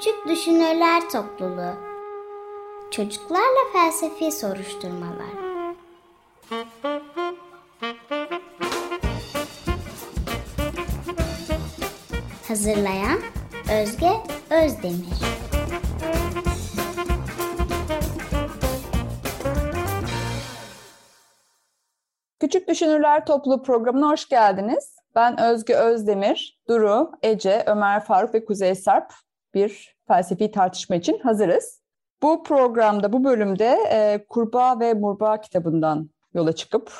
Küçük Düşünürler Topluluğu. Çocuklarla Felsefi Soruşturmalar. Hazırlayan Özge Özdemir. Küçük Düşünürler Topluluğu programına hoş geldiniz. Ben Özge Özdemir, Duru, Ece, Ömer Faruk ve Kuzey Sarp bir felsefi tartışma için hazırız. Bu programda, bu bölümde e, Kurbağa ve Murbağa kitabından yola çıkıp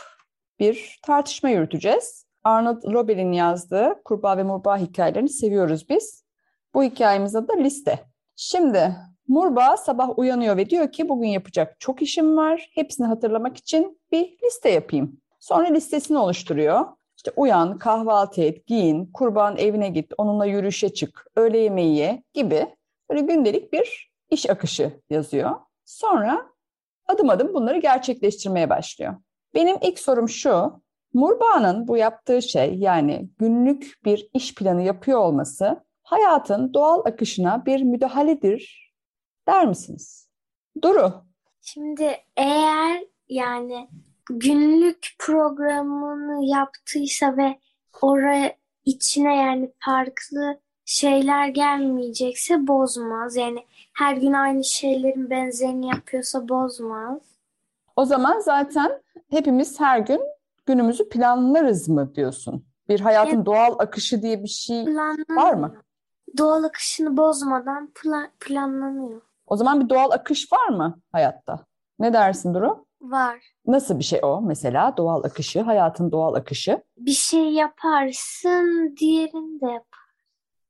bir tartışma yürüteceğiz. Arnold Lobel'in yazdığı Kurbağa ve Murbağa hikayelerini seviyoruz biz. Bu hikayemiz adı Liste. Şimdi Murbağa sabah uyanıyor ve diyor ki bugün yapacak çok işim var. Hepsini hatırlamak için bir liste yapayım. Sonra listesini oluşturuyor. İşte uyan, kahvaltı et, giyin, kurban evine git, onunla yürüyüşe çık, öğle yemeği ye gibi böyle gündelik bir iş akışı yazıyor. Sonra adım adım bunları gerçekleştirmeye başlıyor. Benim ilk sorum şu, Murba'nın bu yaptığı şey yani günlük bir iş planı yapıyor olması hayatın doğal akışına bir müdahaledir der misiniz? Duru. Şimdi eğer yani günlük programını yaptıysa ve oraya içine yani farklı şeyler gelmeyecekse bozmaz. Yani her gün aynı şeylerin benzerini yapıyorsa bozmaz. O zaman zaten hepimiz her gün günümüzü planlarız mı diyorsun? Bir hayatın Evet. doğal akışı diye bir şey var mı? Doğal akışını bozmadan pla- planlanıyor. O zaman bir doğal akış var mı hayatta? Ne dersin Duru? Var. Nasıl bir şey o mesela doğal akışı, hayatın doğal akışı? Bir şey yaparsın, diğerini de yap.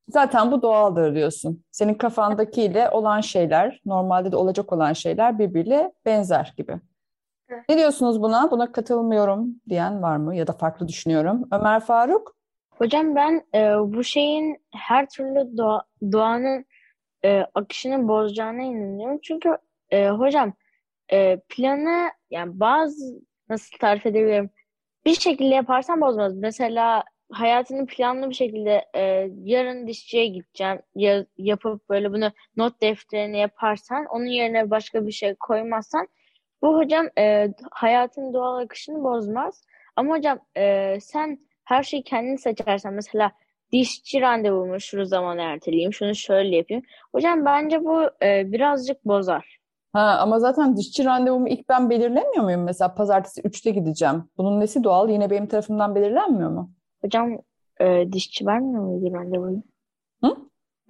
Zaten bu doğaldır diyorsun. Senin kafandakiyle olan şeyler, normalde de olacak olan şeyler birbiriyle benzer gibi. Evet. Ne diyorsunuz buna? Buna katılmıyorum diyen var mı? Ya da farklı düşünüyorum. Ömer Faruk? Hocam ben e, bu şeyin her türlü doğa, doğanın e, akışını bozacağına inanıyorum. Çünkü e, hocam e, planı yani bazı nasıl tarif edebilirim? Bir şekilde yaparsan bozmaz. Mesela hayatını planlı bir şekilde e, yarın dişçiye gideceğim ya, yapıp böyle bunu not defterine yaparsan onun yerine başka bir şey koymazsan bu hocam e, hayatın doğal akışını bozmaz. Ama hocam e, sen her şeyi kendin seçersen mesela dişçi randevumu şu zaman erteleyeyim, şunu şöyle yapayım. Hocam bence bu e, birazcık bozar. Ha, ama zaten dişçi randevumu ilk ben belirlemiyor muyum? Mesela pazartesi 3'te gideceğim. Bunun nesi doğal? Yine benim tarafımdan belirlenmiyor mu? Hocam e, dişçi vermiyor muydu randevuyu? Hı?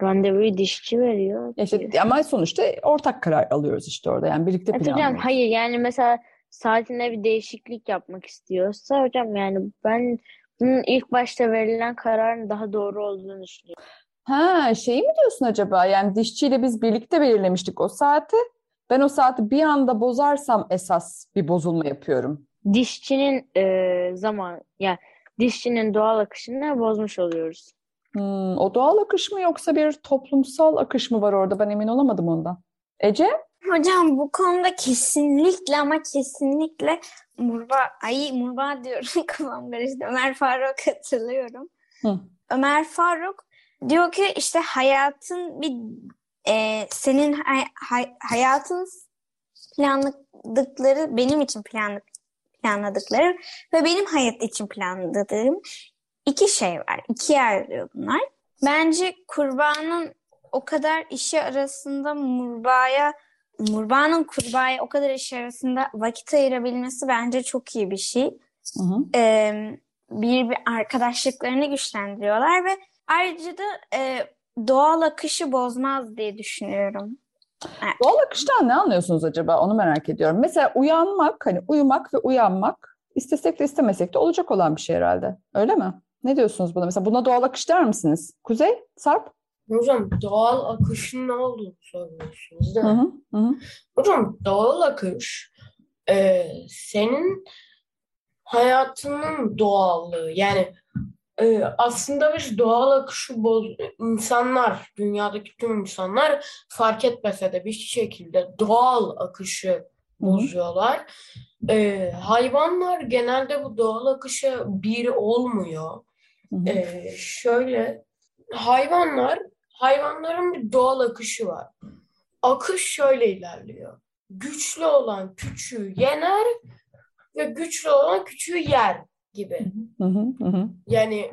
Randevuyu dişçi veriyor. Ya işte, ama sonuçta ortak karar alıyoruz işte orada. Yani birlikte Evet hocam planlıyoruz. hayır yani mesela saatinde bir değişiklik yapmak istiyorsa hocam yani ben bunun ilk başta verilen kararın daha doğru olduğunu düşünüyorum. Ha, şeyi mi diyorsun acaba? Yani dişçiyle biz birlikte belirlemiştik o saati. Ben o saati bir anda bozarsam esas bir bozulma yapıyorum. Dişçinin e, zaman yani dişçinin doğal akışını bozmuş oluyoruz. Hmm, o doğal akış mı yoksa bir toplumsal akış mı var orada? Ben emin olamadım ondan. Ece? Hocam bu konuda kesinlikle ama kesinlikle Murba, ay Murba diyorum kafam karıştı. Ömer Faruk'a katılıyorum. Hı. Ömer Faruk diyor ki işte hayatın bir e, senin hay- hay- hayatın planladıkları benim için planlı, planladıkları ve benim hayat için planladığım iki şey var. İkiye ayrılıyor bunlar. Bence kurbanın o kadar işi arasında Murba'ya Murba'nın kurbağaya o kadar işi arasında vakit ayırabilmesi bence çok iyi bir şey. Hı hı. Ee, bir, bir arkadaşlıklarını güçlendiriyorlar ve ayrıca da e, doğal akışı bozmaz diye düşünüyorum. Doğal akıştan ne anlıyorsunuz acaba? Onu merak ediyorum. Mesela uyanmak, hani uyumak ve uyanmak istesek de istemesek de olacak olan bir şey herhalde. Öyle mi? Ne diyorsunuz buna? Mesela buna doğal akış der misiniz? Kuzey, Sarp? Hocam doğal akışın ne olduğunu soruyorsunuz değil Hı mi? hı, hı hı. Hocam doğal akış e, senin hayatının doğallığı. Yani e, aslında biz doğal akışı boz insanlar, dünyadaki tüm insanlar fark etmese de bir şekilde doğal akışı bozuyorlar. E, hayvanlar genelde bu doğal akışa bir olmuyor. Ee, şöyle hayvanlar hayvanların bir doğal akışı var. Akış şöyle ilerliyor. Güçlü olan küçüğü yener ve güçlü olan küçüğü yer gibi. Hı hı, hı Yani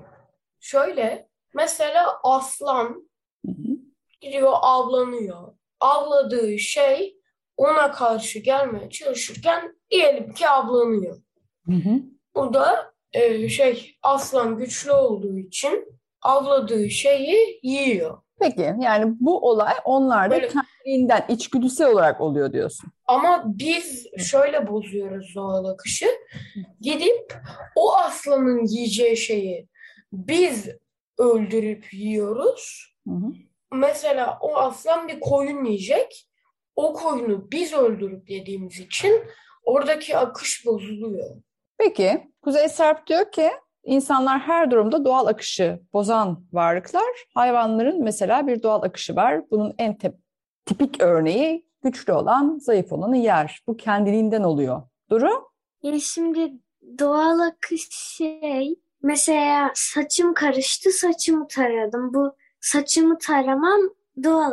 şöyle mesela aslan hı hı. gidiyor avlanıyor. Avladığı şey ona karşı gelmeye çalışırken diyelim ki avlanıyor. Hı hı. Bu da e, şey aslan güçlü olduğu için avladığı şeyi yiyor. Peki yani bu olay onlarda Böyle- kendiliğinden içgüdüsel olarak oluyor diyorsun. Ama biz şöyle bozuyoruz doğal akışı. Gidip o aslanın yiyeceği şeyi biz öldürüp yiyoruz. Hı hı. Mesela o aslan bir koyun yiyecek. O koyunu biz öldürüp yediğimiz için oradaki akış bozuluyor. Peki Kuzey Serp diyor ki insanlar her durumda doğal akışı bozan varlıklar. Hayvanların mesela bir doğal akışı var. Bunun en tipik örneği güçlü olan zayıf olanı yer. Bu kendiliğinden oluyor. Duru? Yani şimdi doğal akış şey mesela saçım karıştı saçımı taradım. Bu saçımı taramam doğal.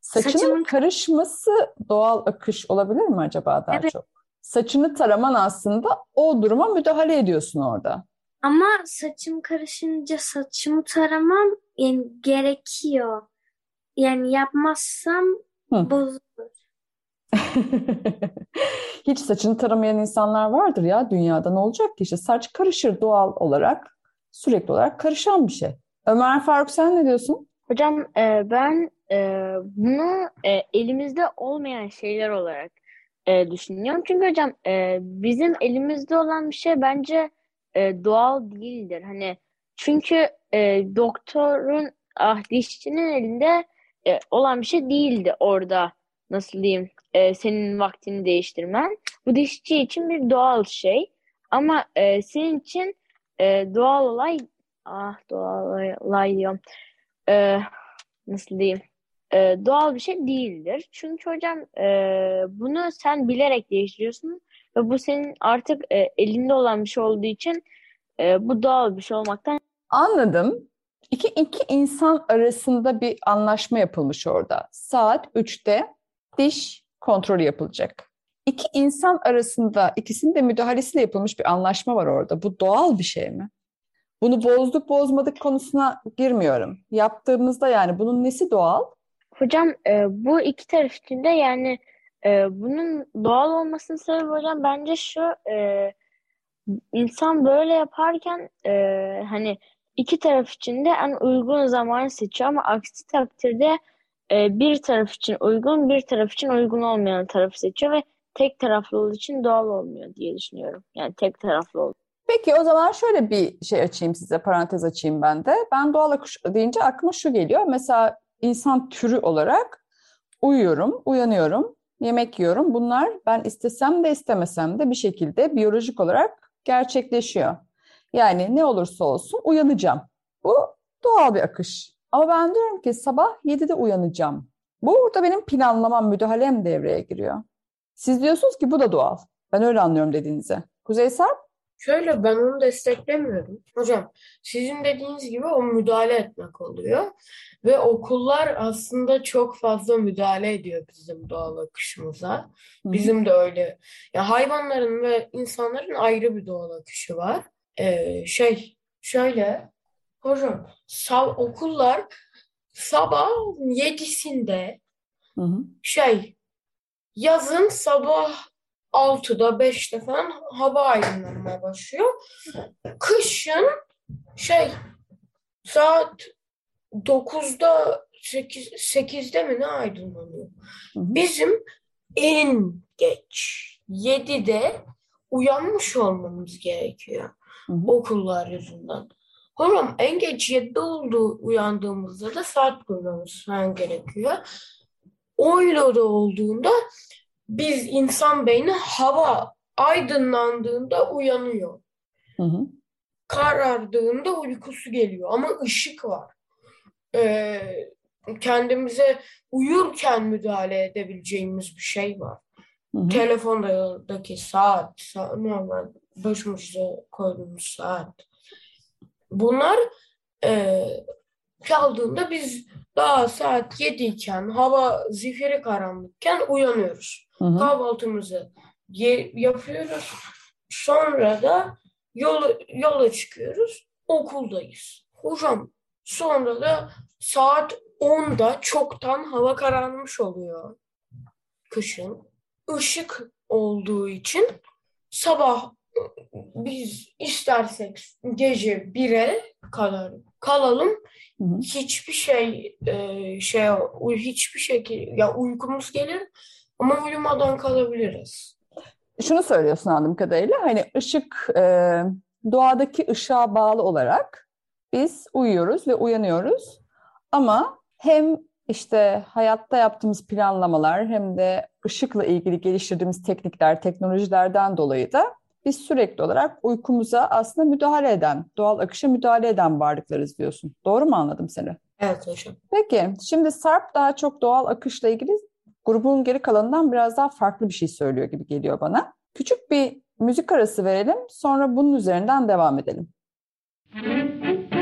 Saçının Saçımın- karışması doğal akış olabilir mi acaba daha Evet. çok? Saçını taraman aslında o duruma müdahale ediyorsun orada. Ama saçım karışınca saçımı taramam yani gerekiyor. Yani yapmazsam Hı. bozulur. Hiç saçını taramayan insanlar vardır ya dünyada ne olacak ki işte saç karışır doğal olarak sürekli olarak karışan bir şey. Ömer Faruk sen ne diyorsun? Hocam e, ben e, bunu e, elimizde olmayan şeyler olarak e, düşünüyorum. Çünkü hocam e, bizim elimizde olan bir şey bence e, doğal değildir. Hani çünkü e, doktorun ah dişçinin elinde e, olan bir şey değildi orada nasıl diyeyim e, senin vaktini değiştirmen. Bu dişçi için bir doğal şey. Ama e, senin için e, doğal olay ah doğal olay diyorum. E, nasıl diyeyim? E, doğal bir şey değildir. Çünkü hocam e, bunu sen bilerek değiştiriyorsun ve bu senin artık e, elinde olan bir şey olduğu için e, bu doğal bir şey olmaktan Anladım. İki, iki insan arasında bir anlaşma yapılmış orada. Saat 3'te diş kontrolü yapılacak. İki insan arasında ikisinin de müdahalesiyle yapılmış bir anlaşma var orada. Bu doğal bir şey mi? Bunu bozduk bozmadık konusuna girmiyorum. Yaptığımızda yani bunun nesi doğal? Hocam e, bu iki taraf için de yani e, bunun doğal olmasının sebebi hocam bence şu e, insan böyle yaparken e, hani iki taraf için de en uygun zamanı seçiyor ama aksi takdirde e, bir taraf için uygun bir taraf için uygun olmayan tarafı seçiyor ve tek taraflı olduğu için doğal olmuyor diye düşünüyorum. Yani tek taraflı olduğu. Peki o zaman şöyle bir şey açayım size, parantez açayım ben de. Ben doğal akış deyince aklıma şu geliyor. Mesela insan türü olarak uyuyorum, uyanıyorum, yemek yiyorum. Bunlar ben istesem de istemesem de bir şekilde biyolojik olarak gerçekleşiyor. Yani ne olursa olsun uyanacağım. Bu doğal bir akış. Ama ben diyorum ki sabah 7'de uyanacağım. Burada benim planlamam, müdahalem devreye giriyor. Siz diyorsunuz ki bu da doğal. Ben öyle anlıyorum dediğinizi. Kuzey Sarp? Şöyle ben onu desteklemiyorum. Hocam sizin dediğiniz gibi o müdahale etmek oluyor. Ve okullar aslında çok fazla müdahale ediyor bizim doğal akışımıza. Bizim de öyle. Ya hayvanların ve insanların ayrı bir doğal akışı var. Ee, şey şöyle hocam sab okullar sabah yedisinde Hı hı. şey yazın sabah 6'da 5'te falan hava aydınlanmaya başlıyor. Kışın şey saat 9'da 8, 8'de mi ne aydınlanıyor? Hı hı. Bizim en geç 7'de uyanmış olmamız gerekiyor Hı hı. okullar yüzünden. Hocam en geç 7'de oldu uyandığımızda da saat kurmamız falan gerekiyor. Öyle de olduğunda biz insan beyni hava aydınlandığında uyanıyor. Hı hı. Karardığında uykusu geliyor ama ışık var. Ee, kendimize uyurken müdahale edebileceğimiz bir şey var. Hı hı. Telefondaki saat, sa- normal başımıza koyduğumuz saat. Bunlar e, çaldığında biz daha saat 7 iken hava zifiri karanlıkken uyanıyoruz. Hı hı. Kahvaltımızı ye- yapıyoruz. Sonra da yola, yola çıkıyoruz. Okuldayız. Hocam sonra da saat 10'da çoktan hava kararmış oluyor. Kışın. Işık olduğu için sabah biz istersek gece 1'e kadar kalalım. Hı hı. Hiçbir şey e, şey hiçbir şekilde ya uykumuz gelir ama uyumadan kalabiliriz. Şunu söylüyorsun anladığım kadarıyla hani ışık e, doğadaki ışığa bağlı olarak biz uyuyoruz ve uyanıyoruz ama hem işte hayatta yaptığımız planlamalar hem de ışıkla ilgili geliştirdiğimiz teknikler, teknolojilerden dolayı da biz sürekli olarak uykumuza aslında müdahale eden, doğal akışa müdahale eden varlıklarız diyorsun. Doğru mu anladım seni? Evet hocam. Peki, şimdi Sarp daha çok doğal akışla ilgili grubun geri kalanından biraz daha farklı bir şey söylüyor gibi geliyor bana. Küçük bir müzik arası verelim, sonra bunun üzerinden devam edelim. Evet,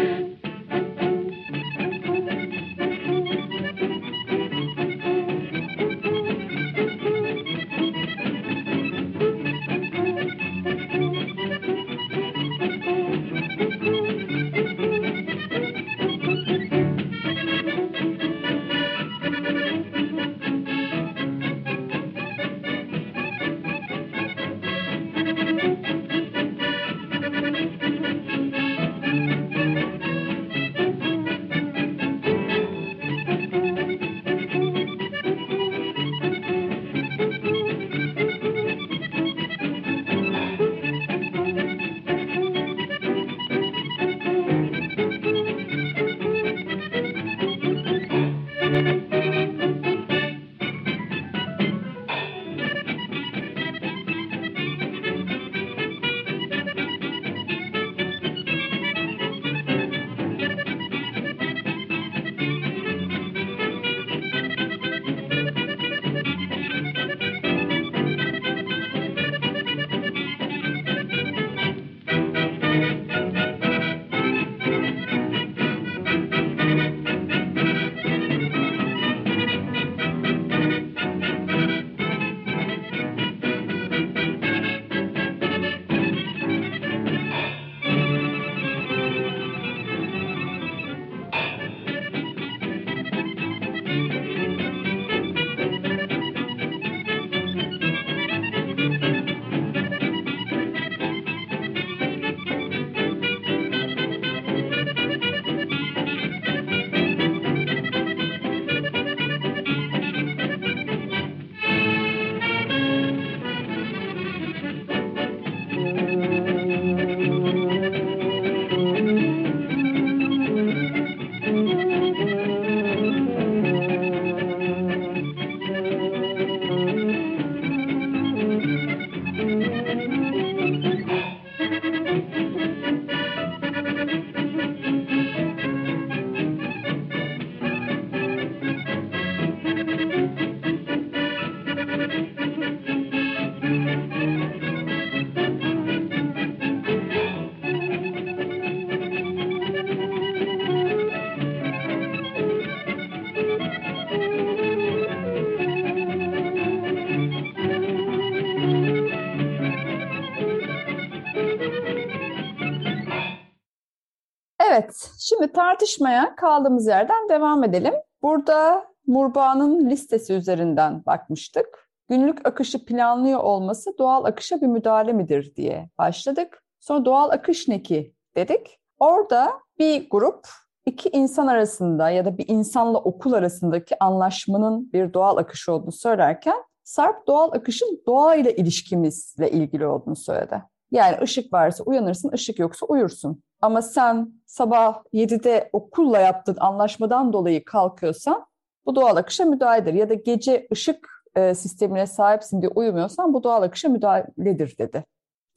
tartışmaya kaldığımız yerden devam edelim. Burada Murba'nın listesi üzerinden bakmıştık. Günlük akışı planlıyor olması doğal akışa bir müdahale midir diye başladık. Sonra doğal akış ne ki dedik. Orada bir grup iki insan arasında ya da bir insanla okul arasındaki anlaşmanın bir doğal akış olduğunu söylerken Sarp doğal akışın doğayla ilişkimizle ilgili olduğunu söyledi. Yani ışık varsa uyanırsın, ışık yoksa uyursun. Ama sen sabah 7'de okulla yaptığın anlaşmadan dolayı kalkıyorsan bu doğal akışa müdahaledir. Ya da gece ışık e, sistemine sahipsin diye uyumuyorsan bu doğal akışa müdahaledir dedi.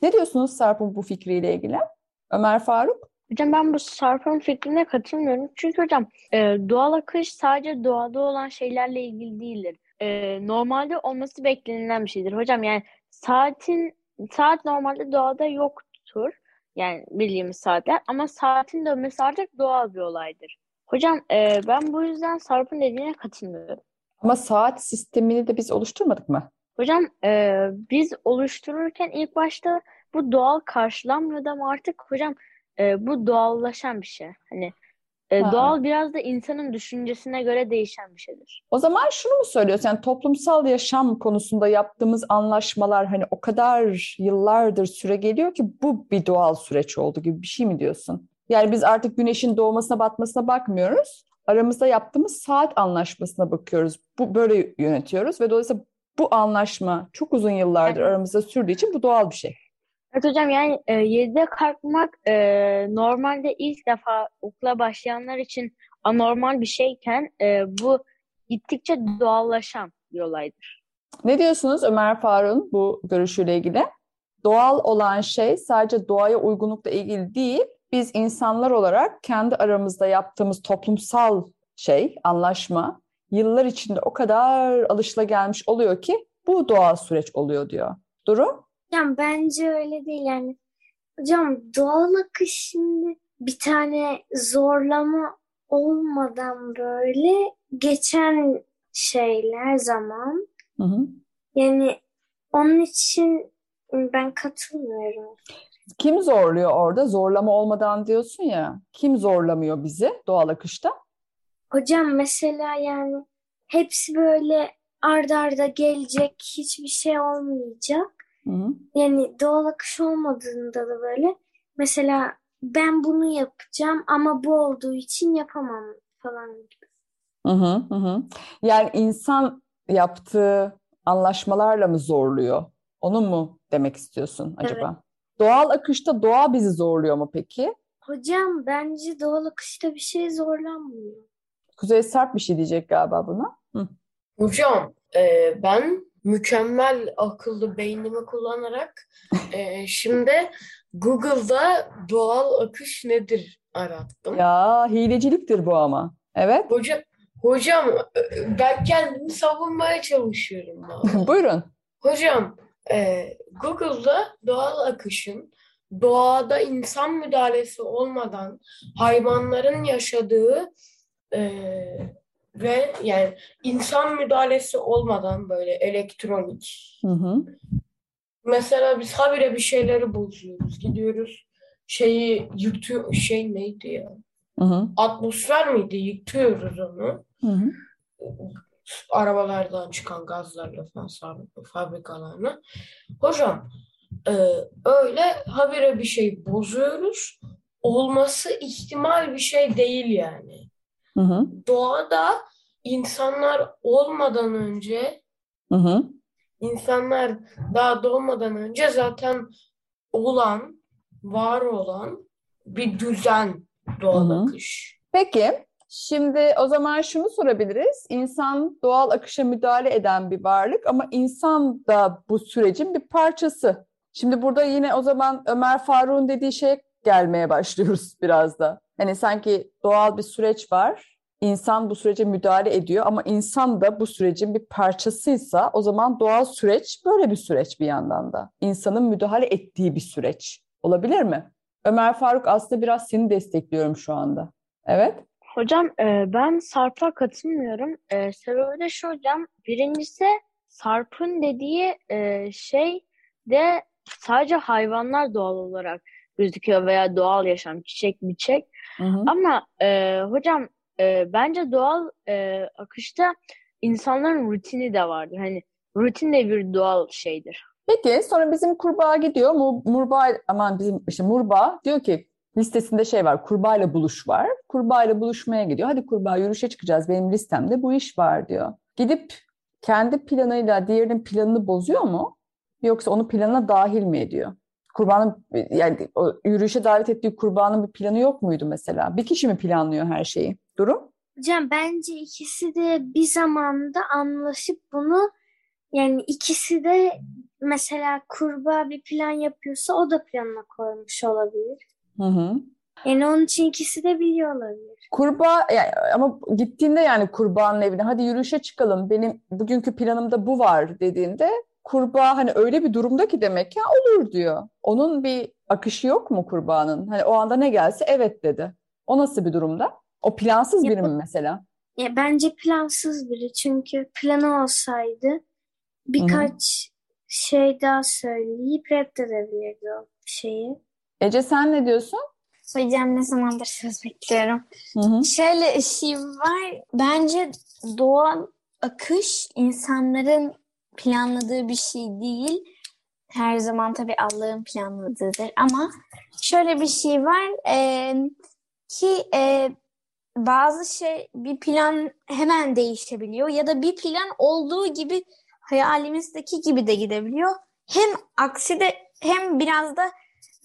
Ne diyorsunuz Sarp'ın bu fikriyle ilgili? Ömer Faruk? Hocam ben bu Sarp'ın fikrine katılmıyorum. Çünkü hocam e, doğal akış sadece doğada olan şeylerle ilgili değildir. E, normalde olması beklenilen bir şeydir. Hocam yani saatin saat normalde doğada yoktur. Yani bildiğimiz saatler ama saatin dönmesi artık doğal bir olaydır. Hocam e, ben bu yüzden Sarp'ın dediğine katılmıyorum. Ama saat sistemini de biz oluşturmadık mı? Hocam e, biz oluştururken ilk başta bu doğal karşılanmıyordu ama artık hocam e, bu doğallaşan bir şey. Hani e, Ha. doğal biraz da insanın düşüncesine göre değişen bir şeydir. O zaman şunu mu söylüyorsun? Yani toplumsal yaşam konusunda yaptığımız anlaşmalar hani o kadar yıllardır süre geliyor ki bu bir doğal süreç oldu gibi bir şey mi diyorsun? Yani biz artık güneşin doğmasına batmasına bakmıyoruz. Aramızda yaptığımız saat anlaşmasına bakıyoruz. Bu böyle yönetiyoruz ve dolayısıyla bu anlaşma çok uzun yıllardır aramızda sürdüğü için bu doğal bir şey. Evet hocam yani e, 7'de kalkmak e, normalde ilk defa okula başlayanlar için anormal bir şeyken e, bu gittikçe doğallaşan bir olaydır. Ne diyorsunuz Ömer Faruk'un bu görüşüyle ilgili? Doğal olan şey sadece doğaya uygunlukla ilgili değil, biz insanlar olarak kendi aramızda yaptığımız toplumsal şey, anlaşma yıllar içinde o kadar alışılagelmiş oluyor ki bu doğal süreç oluyor diyor. Durum? Hocam bence öyle değil yani. Hocam doğal akış şimdi bir tane zorlama olmadan böyle geçen şeyler zaman. Hı hı. Yani onun için ben katılmıyorum. Kim zorluyor orada? Zorlama olmadan diyorsun ya. Kim zorlamıyor bizi doğal akışta? Hocam mesela yani hepsi böyle arda arda gelecek, hiçbir şey olmayacak. Hı. Yani doğal akış olmadığında da böyle mesela ben bunu yapacağım ama bu olduğu için yapamam falan gibi. Hı hı, hı. Yani insan yaptığı anlaşmalarla mı zorluyor? Onu mu demek istiyorsun acaba? Doğal akışta doğa bizi zorluyor mu peki? Hocam bence doğal akışta bir şey zorlanmıyor. Kuzey Sarp bir şey diyecek galiba buna. Hı. Hocam e, ben mükemmel akıllı beynimi kullanarak e, şimdi Google'da doğal akış nedir arattım. Ya hileciliktir bu ama. Evet. Hocam, hocam e, ben kendimi savunmaya çalışıyorum. Buyurun. Hocam, e, Google'da doğal akışın doğada insan müdahalesi olmadan hayvanların yaşadığı e, ve yani insan müdahalesi olmadan böyle elektronik. Hı hı. Mesela biz habire bir şeyleri bozuyoruz. Gidiyoruz şeyi yıktıyor. Şey neydi ya? Hı hı. Atmosfer miydi? Yıkıyoruz onu. Hı hı. arabalardan çıkan gazlarla falan fabrikalarına. Hocam e, öyle habire bir şey bozuyoruz. Olması ihtimal bir şey değil yani. Hı hı. Doğada insanlar olmadan önce Hı hı. insanlar daha doğmadan önce zaten olan, var olan bir düzen doğal Hı hı. akış. Peki, şimdi o zaman şunu sorabiliriz. İnsan doğal akışa müdahale eden bir varlık ama insan da bu sürecin bir parçası. Şimdi burada yine o zaman Ömer Faruk'un dediği şeye gelmeye başlıyoruz biraz da. Hani sanki doğal bir süreç var. İnsan bu sürece müdahale ediyor ama insan da bu sürecin bir parçasıysa o zaman doğal süreç böyle bir süreç bir yandan da. İnsanın müdahale ettiği bir süreç. Olabilir mi? Ömer Faruk aslında biraz seni destekliyorum şu anda. Evet. Hocam e, ben Sarp'a katılmıyorum. E, sebebi de şu hocam. Birincisi Sarp'ın dediği e, şey de sadece hayvanlar doğal olarak gözüküyor veya doğal yaşam, çiçek, biçek. Hı hı. Ama e, hocam e, bence doğal e, akışta insanların rutini de vardır. Hani rutin de bir doğal şeydir. Peki sonra bizim kurbağa gidiyor. Mu- Murbağa aman bizim işte Murbağa diyor ki listesinde şey var. Kurbağa ile buluş var. Kurbağa ile buluşmaya gidiyor. Hadi kurbağa yürüyüşe çıkacağız. Benim listemde bu iş var diyor. Gidip kendi planıyla diğerinin planını bozuyor mu? Yoksa onu planına dahil mi ediyor? Kurbanın yani o yürüyüşe davet ettiği kurbanın bir planı yok muydu mesela? Bir kişi mi planlıyor her şeyi? Durum? Hocam bence ikisi de bir zamanda anlaşıp bunu yani ikisi de mesela kurbağa bir plan yapıyorsa o da planına koymuş olabilir. Hı hı. Yani onun için ikisi de biliyor olabilir. Kurbağa yani, ama gittiğinde yani kurbağanın evine hadi yürüyüşe çıkalım benim bugünkü planımda bu var dediğinde kurbağa hani öyle bir durumda ki demek ya olur diyor. Onun bir akışı yok mu kurbağanın? Hani o anda ne gelse evet dedi. O nasıl bir durumda? O plansız biri mi mesela? Ya bence plansız biri çünkü planı olsaydı birkaç şey daha söyleyip reddedebilirdi o şeyi. Ece sen ne diyorsun? Hocam ne zamandır söz bekliyorum. Hı hı. Şöyle şey var. Bence doğal akış insanların planladığı bir şey değil. Her zaman tabii Allah'ın planladığıdır ama şöyle bir şey var e, ki e, bazı şey bir plan hemen değişebiliyor ya da bir plan olduğu gibi hayalimizdeki gibi de gidebiliyor. Hem aksi de hem biraz da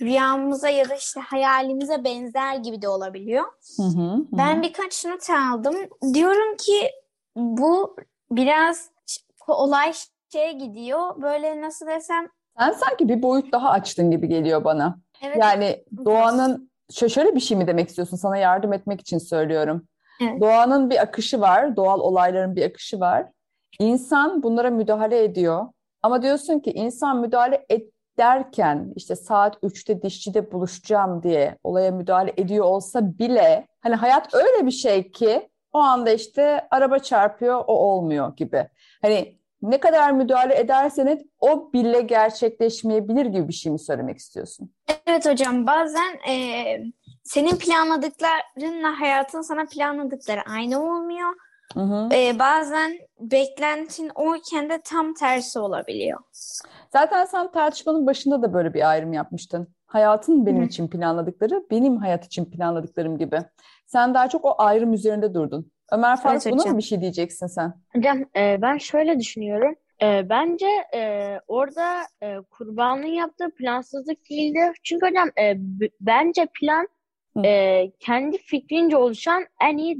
rüyamıza ya da işte hayalimize benzer gibi de olabiliyor. Hı hı, hı. Ben birkaç not aldım. Diyorum ki bu biraz olay şeye gidiyor. Böyle nasıl desem Sen sanki bir boyut daha açtın gibi geliyor bana. evet Yani doğanın şö- şöyle bir şey mi demek istiyorsun? Sana yardım etmek için söylüyorum. Evet. Doğanın bir akışı var, doğal olayların bir akışı var. İnsan bunlara müdahale ediyor. Ama diyorsun ki insan müdahale ederken işte saat 3'te dişçide buluşacağım diye olaya müdahale ediyor olsa bile hani hayat öyle bir şey ki o anda işte araba çarpıyor o olmuyor gibi. Hani ne kadar müdahale ederseniz o bile gerçekleşmeyebilir gibi bir şey mi söylemek istiyorsun? Evet hocam bazen eee, senin planladıklarınla hayatın sana planladıkları aynı olmuyor. Hı hı. Eee, bazen beklentin oyken de tam tersi olabiliyor. Zaten sen tartışmanın başında da böyle bir ayrım yapmıştın. Hayatın benim Hı. için planladıkları, benim hayat için planladıklarım gibi. Sen daha çok o ayrım üzerinde durdun. Ömer Faruk Evet buna hocam. bir şey diyeceksin sen? Hocam e, ben şöyle düşünüyorum. E, bence e, orada e, kurbanın yaptığı plansızlık değildi. Çünkü hocam e, b- bence plan Hı. e, kendi fikrince oluşan en iyi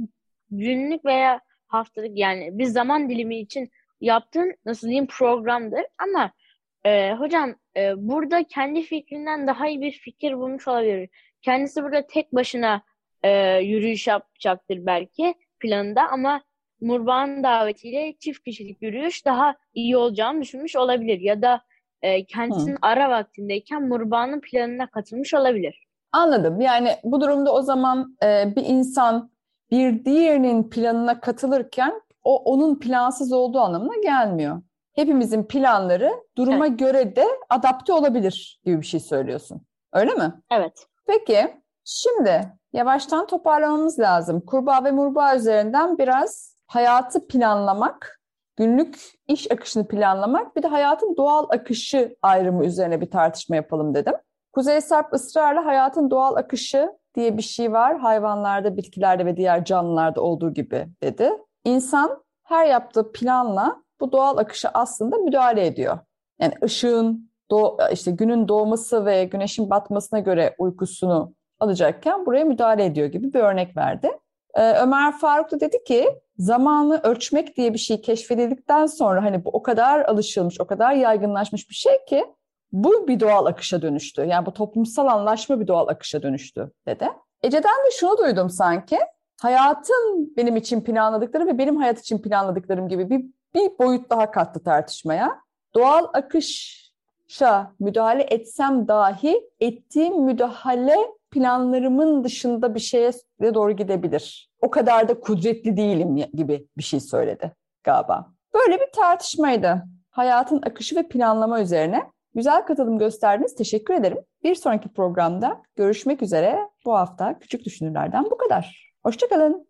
günlük veya haftalık yani bir zaman dilimi için yaptığın nasıl diyeyim programdır. Ama e, hocam e, burada kendi fikrinden daha iyi bir fikir bulmuş olabilir. Kendisi burada tek başına e, yürüyüş yapacaktır belki planında ama Murban davetiyle çift kişilik yürüyüş daha iyi olacağını düşünmüş olabilir. Ya da e, kendisinin ara vaktindeyken Murban'ın planına katılmış olabilir. Anladım. Yani bu durumda o zaman e, bir insan bir diğerinin planına katılırken o onun plansız olduğu anlamına gelmiyor. Hepimizin planları duruma göre de adapte olabilir gibi bir şey söylüyorsun. Öyle mi? Evet. Peki, şimdi yavaştan toparlamamız lazım. Kurbağa ve murbağa üzerinden biraz hayatı planlamak, günlük iş akışını planlamak, bir de hayatın doğal akışı ayrımı üzerine bir tartışma yapalım dedim. Kuzey Sarp ısrarla hayatın doğal akışı diye bir şey var. Hayvanlarda, bitkilerde ve diğer canlılarda olduğu gibi dedi. İnsan her yaptığı planla bu doğal akışa aslında müdahale ediyor. Yani ışığın, işte günün doğması ve güneşin batmasına göre uykusunu alacakken buraya müdahale ediyor gibi bir örnek verdi. Ee, Ömer Faruk da dedi ki zamanı ölçmek diye bir şey keşfedildikten sonra hani bu o kadar alışılmış, o kadar yaygınlaşmış bir şey ki bu bir doğal akışa dönüştü. Yani bu toplumsal anlaşma bir doğal akışa dönüştü dedi. Ece'den de şunu duydum sanki. Hayatın benim için planladıkları ve benim hayat için planladıklarım gibi bir, bir boyut daha kattı tartışmaya. Doğal akışa müdahale etsem dahi ettiğim müdahale planlarımın dışında bir şeye doğru gidebilir. O kadar da kudretli değilim gibi bir şey söyledi galiba. Böyle bir tartışmaydı. Hayatın akışı ve planlama üzerine. Güzel katılım gösterdiniz. Teşekkür ederim. Bir sonraki programda görüşmek üzere. Bu hafta Küçük Düşünürlerden bu kadar. Hoşçakalın.